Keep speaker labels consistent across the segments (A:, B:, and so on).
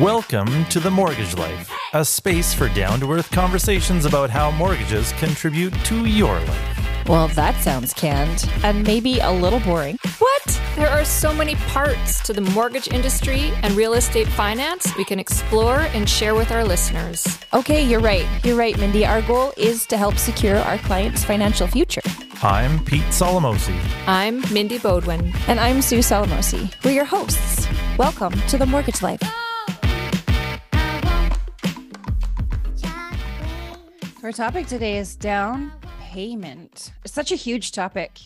A: Welcome to The Mortgage Life, a space for down to earth conversations about how mortgages contribute to your life.
B: Well, that sounds canned and maybe a little boring.
C: What? There are so many parts to the mortgage industry and real estate finance we can explore and share with our listeners.
B: Okay, you're right. You're right, Mindy. Our goal is to help secure our clients' financial future.
A: I'm Pete Solomosi.
C: I'm Mindy Bodwin.
B: And I'm Sue Solomosi. We're your hosts. Welcome to The Mortgage Life. Our topic today is down payment. It's such a huge topic.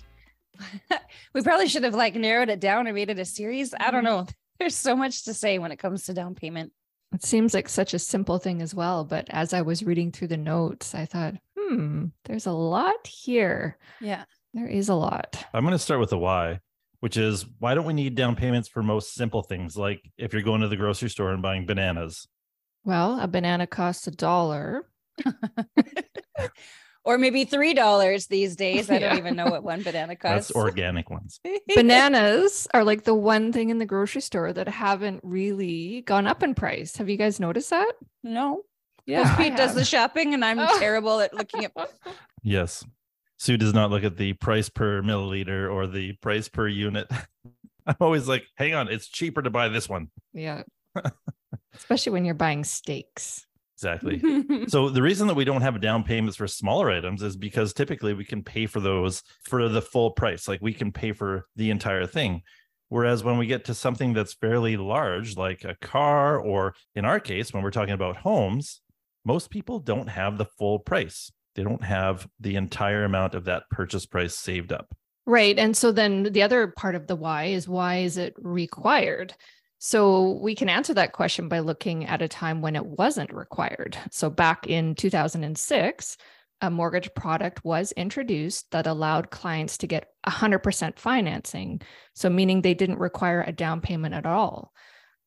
B: we probably should have like narrowed it down and made it a series. I don't know. There's so much to say when it comes to down payment.
C: It seems like such a simple thing as well. But as I was reading through the notes, I thought, hmm, there's a lot here.
B: Yeah.
C: There is a lot.
A: I'm going to start with the why, which is why don't we need down payments for most simple things like if you're going to the grocery store and buying bananas?
C: Well, a banana costs a dollar.
B: or maybe three dollars these days. I don't even know what one banana costs.
A: That's organic ones.
C: Bananas are like the one thing in the grocery store that haven't really gone up in price. Have you guys noticed that?
B: No.
C: Yeah.
B: Pete does the shopping and I'm
C: Oh.
B: terrible at looking at
A: Yes. Sue does not look at the price per milliliter or the price per unit. I'm always like, hang on, it's cheaper to buy this one.
C: Yeah. Especially when you're buying steaks.
A: Exactly. So the reason that we don't have down payments for smaller items is because typically we can pay for those for the full price. Like we can pay for the entire thing. Whereas when we get to something that's fairly large, like a car, or in our case, when we're talking about homes, most people don't have the full price. They don't have the entire amount of that purchase price saved up.
C: Right. And so then the other part of the why is why is it required? So we can answer that question by looking at a time when it wasn't required. So back in 2006, a mortgage product was introduced that allowed clients to get 100% financing. So, meaning they didn't require a down payment at all.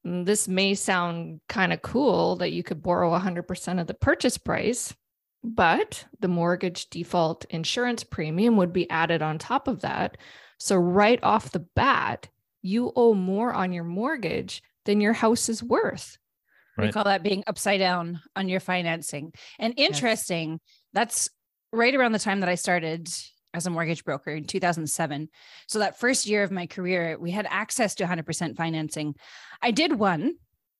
C: Mm, This may sound kind of cool that you could borrow 100% of the purchase price, but the mortgage default insurance premium would be added on top of that. So, right off the bat, you owe more on your mortgage than your house is worth.
B: We call that being upside down on your financing. And interesting, that's right around the time that I started as a mortgage broker in 2007. So that first year of my career, we had access to 100% financing. I did one,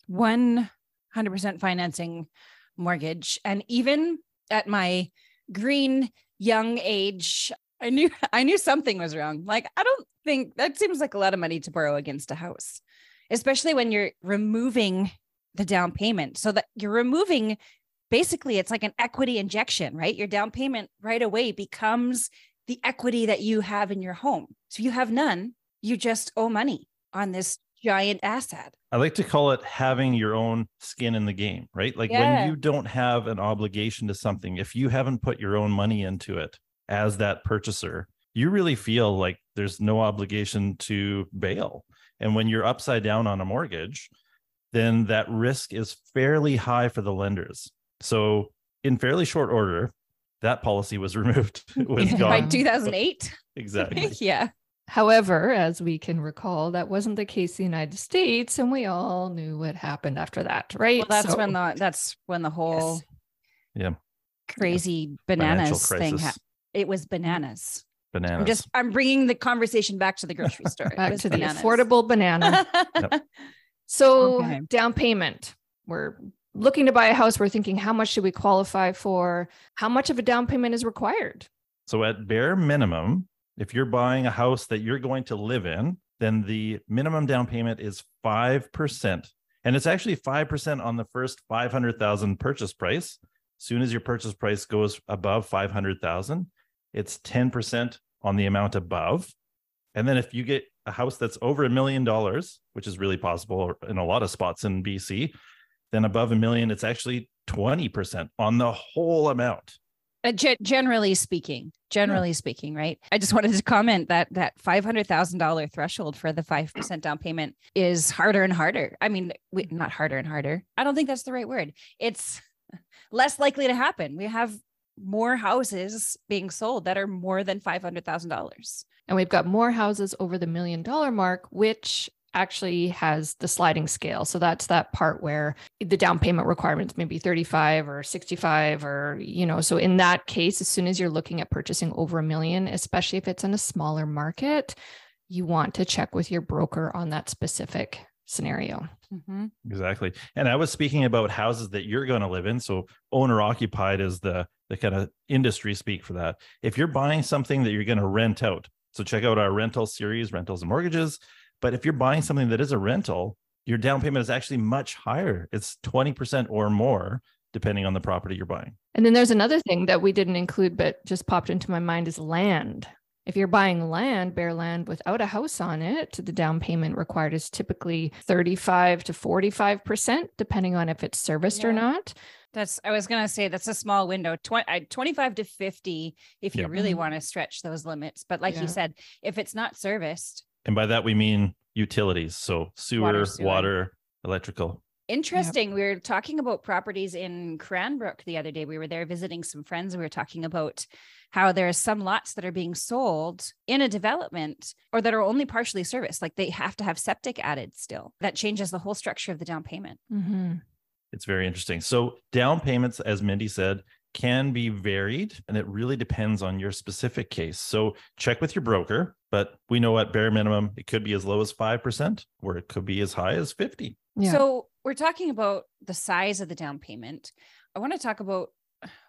B: one 100% financing mortgage. And even at my green young age, I knew I knew something was wrong. Like I don't think that seems like a lot of money to borrow against a house, especially when you're removing the down payment. So that you're removing basically it's like an equity injection, right? Your down payment right away becomes the equity that you have in your home. So you have none, you just owe money on this giant asset.
A: I like to call it having your own skin in the game, right? Like
B: Yeah.
A: when you don't have an obligation to something, if you haven't put your own money into it as that purchaser, you really feel like there's no obligation to bail. And when you're upside down on a mortgage, then that risk is fairly high for the lenders. So, in fairly short order, that policy was removed. Was
C: Yeah.
B: By 2008.
A: Exactly.
B: yeah.
C: However, as we can recall, that wasn't the case in the United States, and we all knew what happened after that, right?
B: Well, that's
C: So-
B: when the that's when the whole
A: Yeah.
B: crazy
A: Financial
B: bananas thing happened. It was bananas.
A: Bananas.
B: I'm just I'm bringing the conversation back to the grocery store.
C: Back to
B: bananas.
C: the affordable banana. So,
B: Okay.
C: down payment. We're looking to buy a house. We're thinking, how much should we qualify for? How much of a down payment is required?
A: So, at bare minimum, if you're buying a house that you're going to live in, then the minimum down payment is 5%. And it's actually 5% on the first 500,000 purchase price. Soon as your purchase price goes above 500,000, it's 10% on the amount above. And then if you get a house that's over a million dollars, which is really possible in a lot of spots in BC, then above a million, it's actually 20% on the whole amount.
B: Uh, ge- generally speaking, generally speaking, right? I just wanted to comment that that five hundred thousand dollar threshold for the five percent down payment is harder and harder. I mean, we, not harder and harder. I don't think that's the right word. It's less likely to happen. We have more houses being sold that are more than five hundred thousand dollars.
C: And we've got more houses over the million dollar mark, which actually has the sliding scale. So that's that part where the down payment requirements may be 35 or 65 or, you know, so in that case, as soon as you're looking at purchasing over a million, especially if it's in a smaller market, you want to check with your broker on that specific scenario.
B: Mm-hmm.
A: Exactly. And I was speaking about houses that you're going to live in. So owner occupied is the the kind of industry speak for that. If you're buying something that you're going to rent out, so check out our rental series, rentals and mortgages. But if you're buying something that is a rental, your down payment is actually much higher. It's 20% or more, depending on the property you're buying.
C: And then there's another thing that we didn't include, but just popped into my mind is land. If you're buying land, bare land without a house on it, the down payment required is typically 35 to 45%, depending on if it's serviced
B: Yeah.
C: or not.
B: That's I was gonna say that's a small window, 20, 25 to 50 if you
A: Yep.
B: really
C: Mhm.
B: want to stretch those limits. But like
C: Yeah.
B: you said, if it's not serviced,
A: And by that, we mean utilities. So sewer,
B: sewer.
A: water, electrical.
B: Interesting. We were talking about properties in Cranbrook the other day. We were there visiting some friends. We were talking about how there are some lots that are being sold in a development or that are only partially serviced. Like they have to have septic added still. That changes the whole structure of the down payment.
C: Mhm.
A: It's very interesting. So down payments, as Mindy said, can be varied and it really depends on your specific case. So check with your broker, but we know at bare minimum, it could be as low as 5% or it could be as high as 50.
C: Yeah.
B: So we're talking about the size of the down payment. I want to talk about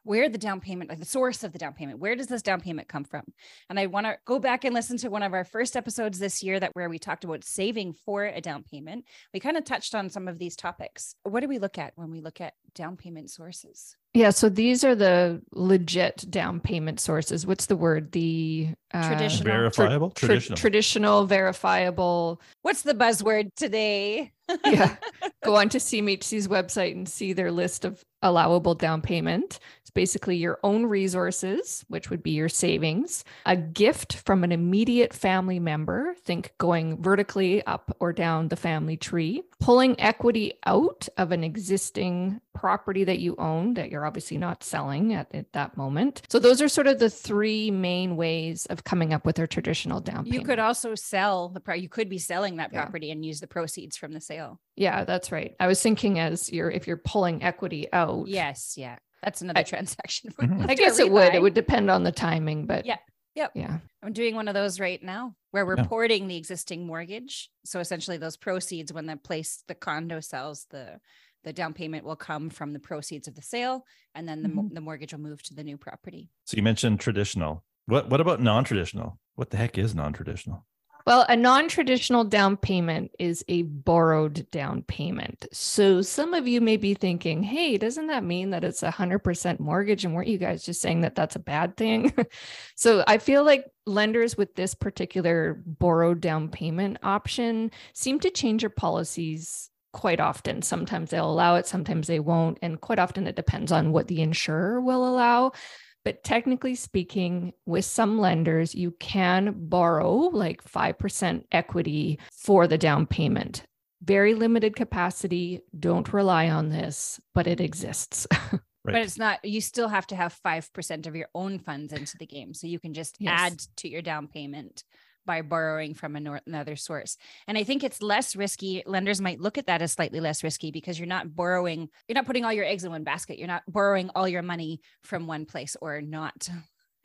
B: where the down payment, like the source of the down payment, where does this down payment come from? And I want to go back and listen to one of our first episodes this year that where we talked about saving for a down payment. We kind of touched on some of these topics. What do we look at when we look at down payment sources?
C: Yeah, so these are the legit down payment sources. What's the word? The uh,
B: Traditional.
A: Verifiable,
C: tra-
A: traditional.
C: traditional, verifiable.
B: What's the buzzword today?
C: Yeah, go on to CMHC's website and see their list of allowable down payment. It's basically your own resources, which would be your savings, a gift from an immediate family member, think going vertically up or down the family tree, pulling equity out of an existing property that you own that you're obviously not selling at, at that moment. So those are sort of the three main ways of coming up with our traditional down payment.
B: You could also sell the pro- you could be selling that
C: Yeah.
B: property and use the proceeds from the sale.
C: Yeah, that's right. I was thinking as you're if you're pulling equity out.
B: Yes, yeah. That's another
C: I-
B: transaction.
A: Mhm.
C: I guess it would. It would depend on the timing, but
B: Yeah. Yep.
C: Yeah.
B: I'm doing one of those right now where we're
A: Yeah.
B: porting the existing mortgage. So essentially those proceeds when the place the condo sells the the down payment will come from the proceeds of the sale and then the, mo- the mortgage will move to the new property.
A: So you mentioned traditional. What what about non-traditional? What the heck is non-traditional?
C: Well, a non-traditional down payment is a borrowed down payment. So some of you may be thinking, "Hey, doesn't that mean that it's a 100% mortgage and weren't you guys just saying that that's a bad thing?" so I feel like lenders with this particular borrowed down payment option seem to change their policies quite often. Sometimes they'll allow it, sometimes they won't, and quite often it depends on what the insurer will allow. But technically speaking, with some lenders, you can borrow like 5% equity for the down payment. Very limited capacity. Don't rely on this, but it exists.
A: Right.
B: But it's not you still have to have 5% of your own funds into the game. So you can just
C: Yes.
B: add to your down payment by borrowing from another source. And I think it's less risky. Lenders might look at that as slightly less risky because you're not borrowing, you're not putting all your eggs in one basket. You're not borrowing all your money from one place or not.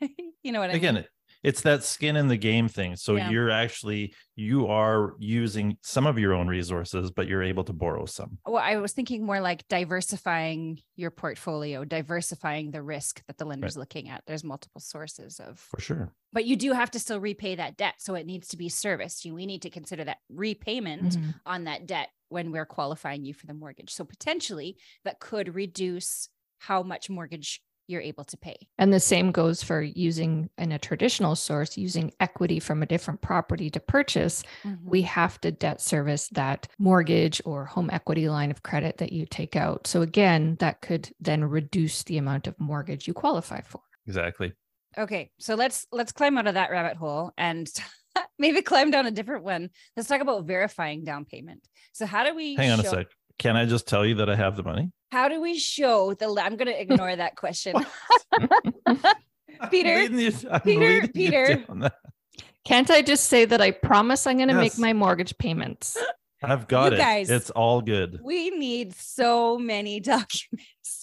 B: you know what I
A: Again,
B: mean?
A: it- it's that skin in the game thing. So
B: Yeah.
A: you're actually you are using some of your own resources, but you're able to borrow some.
B: Well, I was thinking more like diversifying your portfolio, diversifying the risk that the lender's looking at. There's multiple sources of
A: For sure.
B: but you do have to still repay that debt. So it needs to be serviced. You, we need to consider that repayment
C: Mhm.
B: on that debt when we're qualifying you for the mortgage. So potentially that could reduce how much mortgage you're able to pay.
C: And the same goes for using in a traditional source, using equity from a different property to purchase. Mm-hmm. We have to debt service that mortgage or home equity line of credit that you take out. So, again, that could then reduce the amount of mortgage you qualify for.
A: Exactly.
B: okay. So let's let's climb out of that rabbit hole and maybe climb down a different one. Let's talk about verifying down payment. So how do we
A: Hang on a sec. Can I just tell you that I have the money?
B: How do we show the I'm going to ignore that question. Peter,
A: you-
B: Peter, Peter.
C: Can't I just say that I promise I'm going to make my mortgage payments?
A: I've got
B: You
A: it.
B: guys-
A: It's all good.
B: We need so many documents.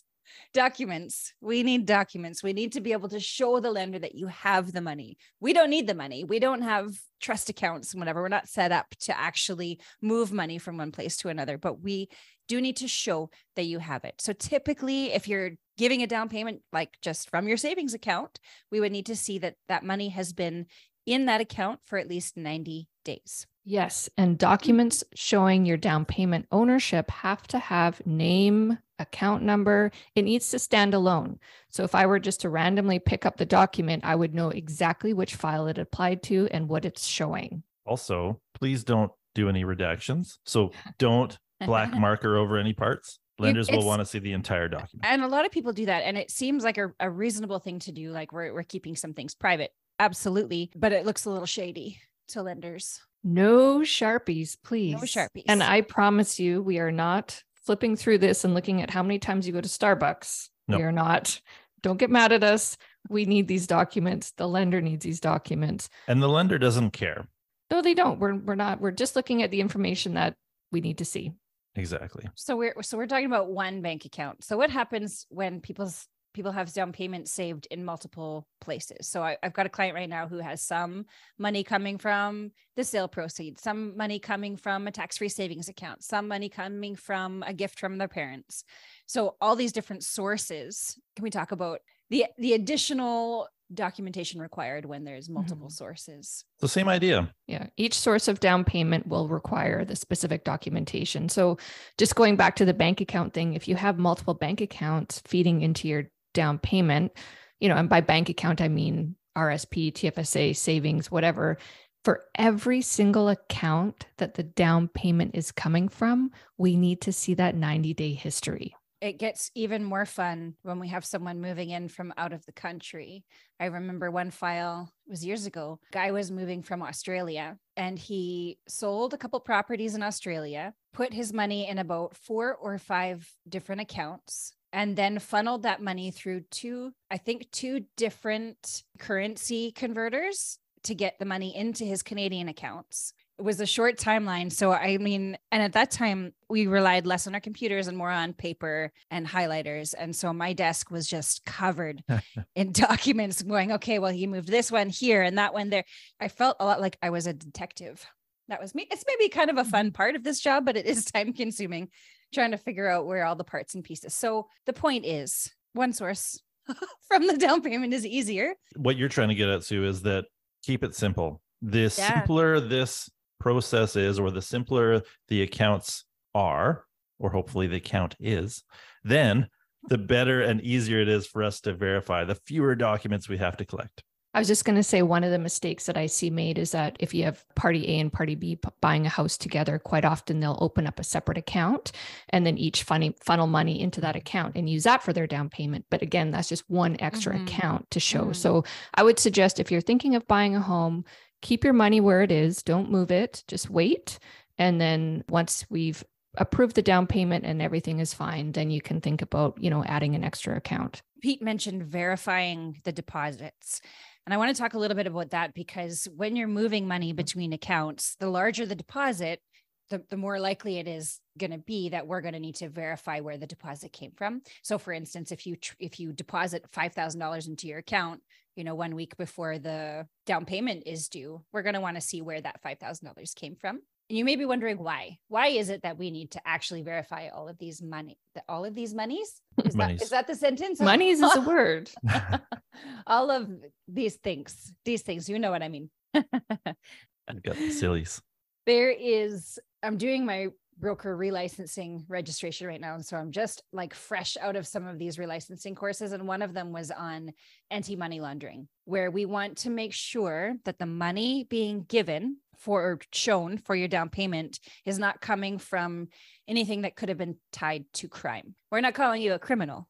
B: Documents. We need documents. We need to be able to show the lender that you have the money. We don't need the money. We don't have trust accounts and whatever. We're not set up to actually move money from one place to another, but we do need to show that you have it. So typically, if you're giving a down payment, like just from your savings account, we would need to see that that money has been in that account for at least 90 days.
C: Yes. And documents showing your down payment ownership have to have name, account number. It needs to stand alone. So if I were just to randomly pick up the document, I would know exactly which file it applied to and what it's showing.
A: Also, please don't do any redactions. So don't black marker over any parts. Lenders will want to see the entire document.
B: and a lot of people do that and it seems like a, a reasonable thing to do like we're, we're keeping some things private absolutely but it looks a little shady to lenders
C: No Sharpies, please.
B: No Sharpies.
C: And I promise you, we are not flipping through this and looking at how many times you go to Starbucks.
A: Nope.
C: We are not. Don't get mad at us. We need these documents. The lender needs these documents.
A: And the lender doesn't care.
C: No, they don't. We're we're not. We're just looking at the information that we need to see.
A: Exactly.
B: so we're so we're talking about one bank account so what happens when people's people have down payments saved in multiple places so I, i've got a client right now who has some money coming from the sale proceeds some money coming from a tax-free savings account some money coming from a gift from their parents so all these different sources can we talk about the the additional documentation required when there's mm-hmm. multiple sources
A: The same idea.
C: Yeah. Each source of down payment will require the specific documentation. So, just going back to the bank account thing, if you have multiple bank accounts feeding into your down payment, you know, and by bank account, I mean RSP, TFSA, savings, whatever. For every single account that the down payment is coming from, we need to see that 90 day history.
B: it gets even more fun when we have someone moving in from out of the country. I remember one file was years ago. Guy was moving from Australia and he sold a couple properties in Australia, put his money in about four or five different accounts and then funneled that money through two I think two different currency converters to get the money into his Canadian accounts it was a short timeline. So, I mean, and at that time, we relied less on our computers and more on paper and highlighters. And so my desk was just covered in documents going, okay, well, he moved this one here and that one there. I felt a lot like I was a detective. That was me. It's maybe kind of a mm. fun part of this job, but it is time consuming trying to figure out where all the parts and pieces. So, the point is one source from the down payment is easier.
A: What you're trying to get at, Sue, is that keep it simple. The
B: Yeah.
A: simpler this process is, or the simpler the accounts are, or hopefully the account is, then the better and easier it is for us to verify, the fewer documents we have to collect.
C: I was just going to say one of the mistakes that I see made is that if you have party A and party B buying a house together, quite often they'll open up a separate account and then each funny funnel money into that account and use that for their down payment. But again, that's just one extra
B: Mhm.
C: account to show.
B: Mhm.
C: So I would suggest if you're thinking of buying a home, keep your money where it is, don't move it, just wait. And then once we've approved the down payment and everything is fine, then you can think about, you know, adding an extra account.
B: Pete mentioned verifying the deposits. And I want to talk a little bit about that because when you're moving money mm. between accounts, the larger the deposit, the, the more likely it is going to be that we're going to need to verify where the deposit came from. So for instance, if you tr- if you deposit $5,000 into your account, you know, one week before the down payment is due, we're going to want to see where that $5,000 came from. And you may be wondering why. Why is it that we need to actually verify all of these money, that all of these monies? Is, that,
A: Monies.
B: is that the sentence?
C: Monies is a word.
B: all of these things, these things, you know what I mean.
A: I've got the sillies.
B: there is, I'm doing my broker relicensing registration right now. And so I'm just like fresh out of some of these relicensing courses. And one of them was on anti money laundering, where we want to make sure that the money being given for or shown for your down payment is not coming from anything that could have been tied to crime. We're not calling you a criminal,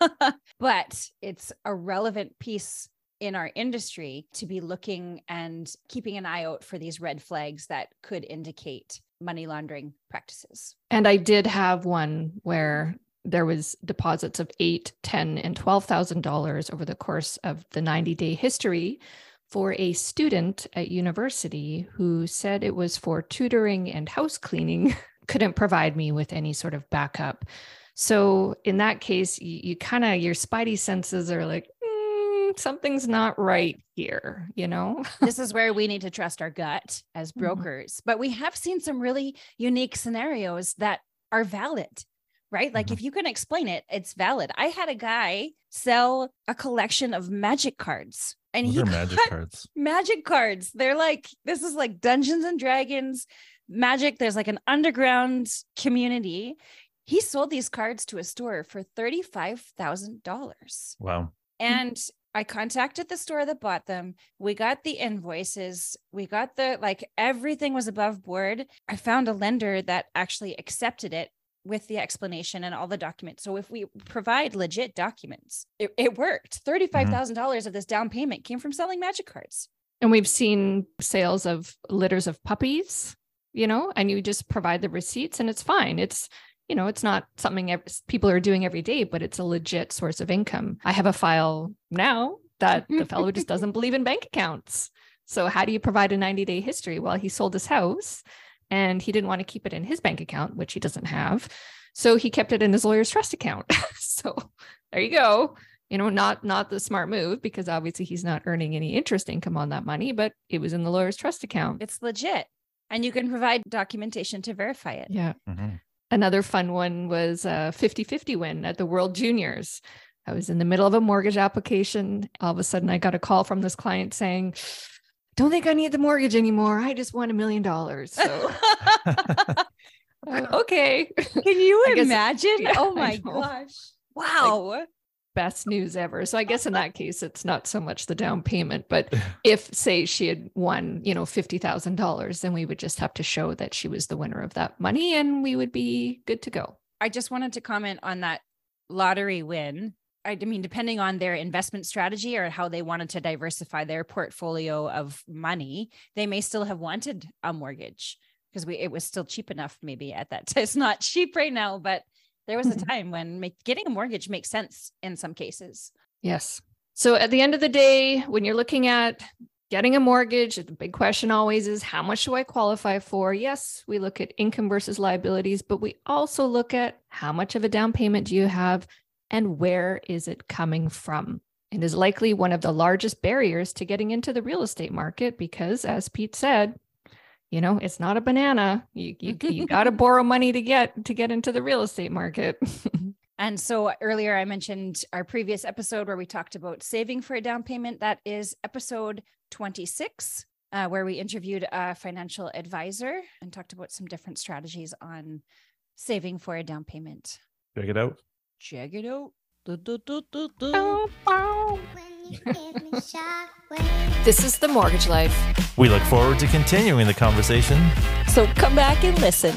B: but it's a relevant piece in our industry to be looking and keeping an eye out for these red flags that could indicate money laundering practices.
C: And I did have one where there was deposits of eight, ten, and twelve thousand dollars over the course of the 90 day history for a student at university who said it was for tutoring and house cleaning, couldn't provide me with any sort of backup. So in that case, you, you kind of your spidey senses are like, mm, something's not right here, you know?
B: this is where we need to trust our gut as
C: Mhm.
B: brokers. But we have seen some really unique scenarios that are valid, right? Like
A: Mhm.
B: if you can explain it, it's valid. I had a guy sell a collection of magic cards and
A: Those
B: he
A: magic cards.
B: magic cards. They're like, this is like Dungeons and Dragons magic. There's like an underground community. He sold these cards to a store for $35,000.
A: Wow.
B: And I contacted the store that bought them. We got the invoices. We got the like everything was above board. I found a lender that actually accepted it with the explanation and all the documents. So if we provide legit documents, it, it worked. $35,000
A: Mm-hmm.
B: dollars of this down payment came from selling magic cards.
C: And we've seen sales of litters of puppies, you know, and you just provide the receipts and it's fine. It's, you know, it's not something ev- people are doing every day, but it's a legit source of income. I have a file now that the fellow just doesn't believe in bank accounts. So, how do you provide a 90 day history? Well, he sold his house and he didn't want to keep it in his bank account, which he doesn't have. So, he kept it in his lawyer's trust account. so, there you go you know not not the smart move because obviously he's not earning any interest income on that money but it was in the lawyer's trust account
B: It's legit. And you can provide documentation to verify it.
C: yeah
A: Mhm.
C: Another fun one was a 50-50 win at the world juniors i was in the middle of a mortgage application all of a sudden i got a call from this client saying don't think i need the mortgage anymore i just won a million dollars so okay
B: Can you
C: I guess-
B: imagine?
C: yeah,
B: oh my gosh. Wow.
C: Best news ever. So I guess in that case, it's not so much the down payment, but if say she had won, you know, fifty thousand dollars, then we would just have to show that she was the winner of that money, and we would be good to go.
B: I just wanted to comment on that lottery win. I mean, depending on their investment strategy or how they wanted to diversify their portfolio of money, they may still have wanted a mortgage because we it was still cheap enough. Maybe at that time, it's not cheap right now, but there was a
C: Mhm.
B: time when make, getting a mortgage makes sense in some cases.
C: Yes. So at the end of the day, when you're looking at getting a mortgage, the big question always is how much do I qualify for? Yes, we look at income versus liabilities, but we also look at how much of a down payment do you have and where is it coming from? It is likely one of the largest barriers to getting into the real estate market because, as Pete said, you know, it's not a banana. You you, you got to borrow money to get to get into the real estate market.
B: And so earlier I mentioned our previous episode where we talked about saving for a down payment. That is episode 26, uh, where we interviewed a financial advisor and talked about some different strategies on saving for a down payment.
A: Check it out.
B: Check it out. Du- du- du- du- du.
C: This is the mortgage life.
A: We look forward to continuing the conversation.
B: So come back and listen.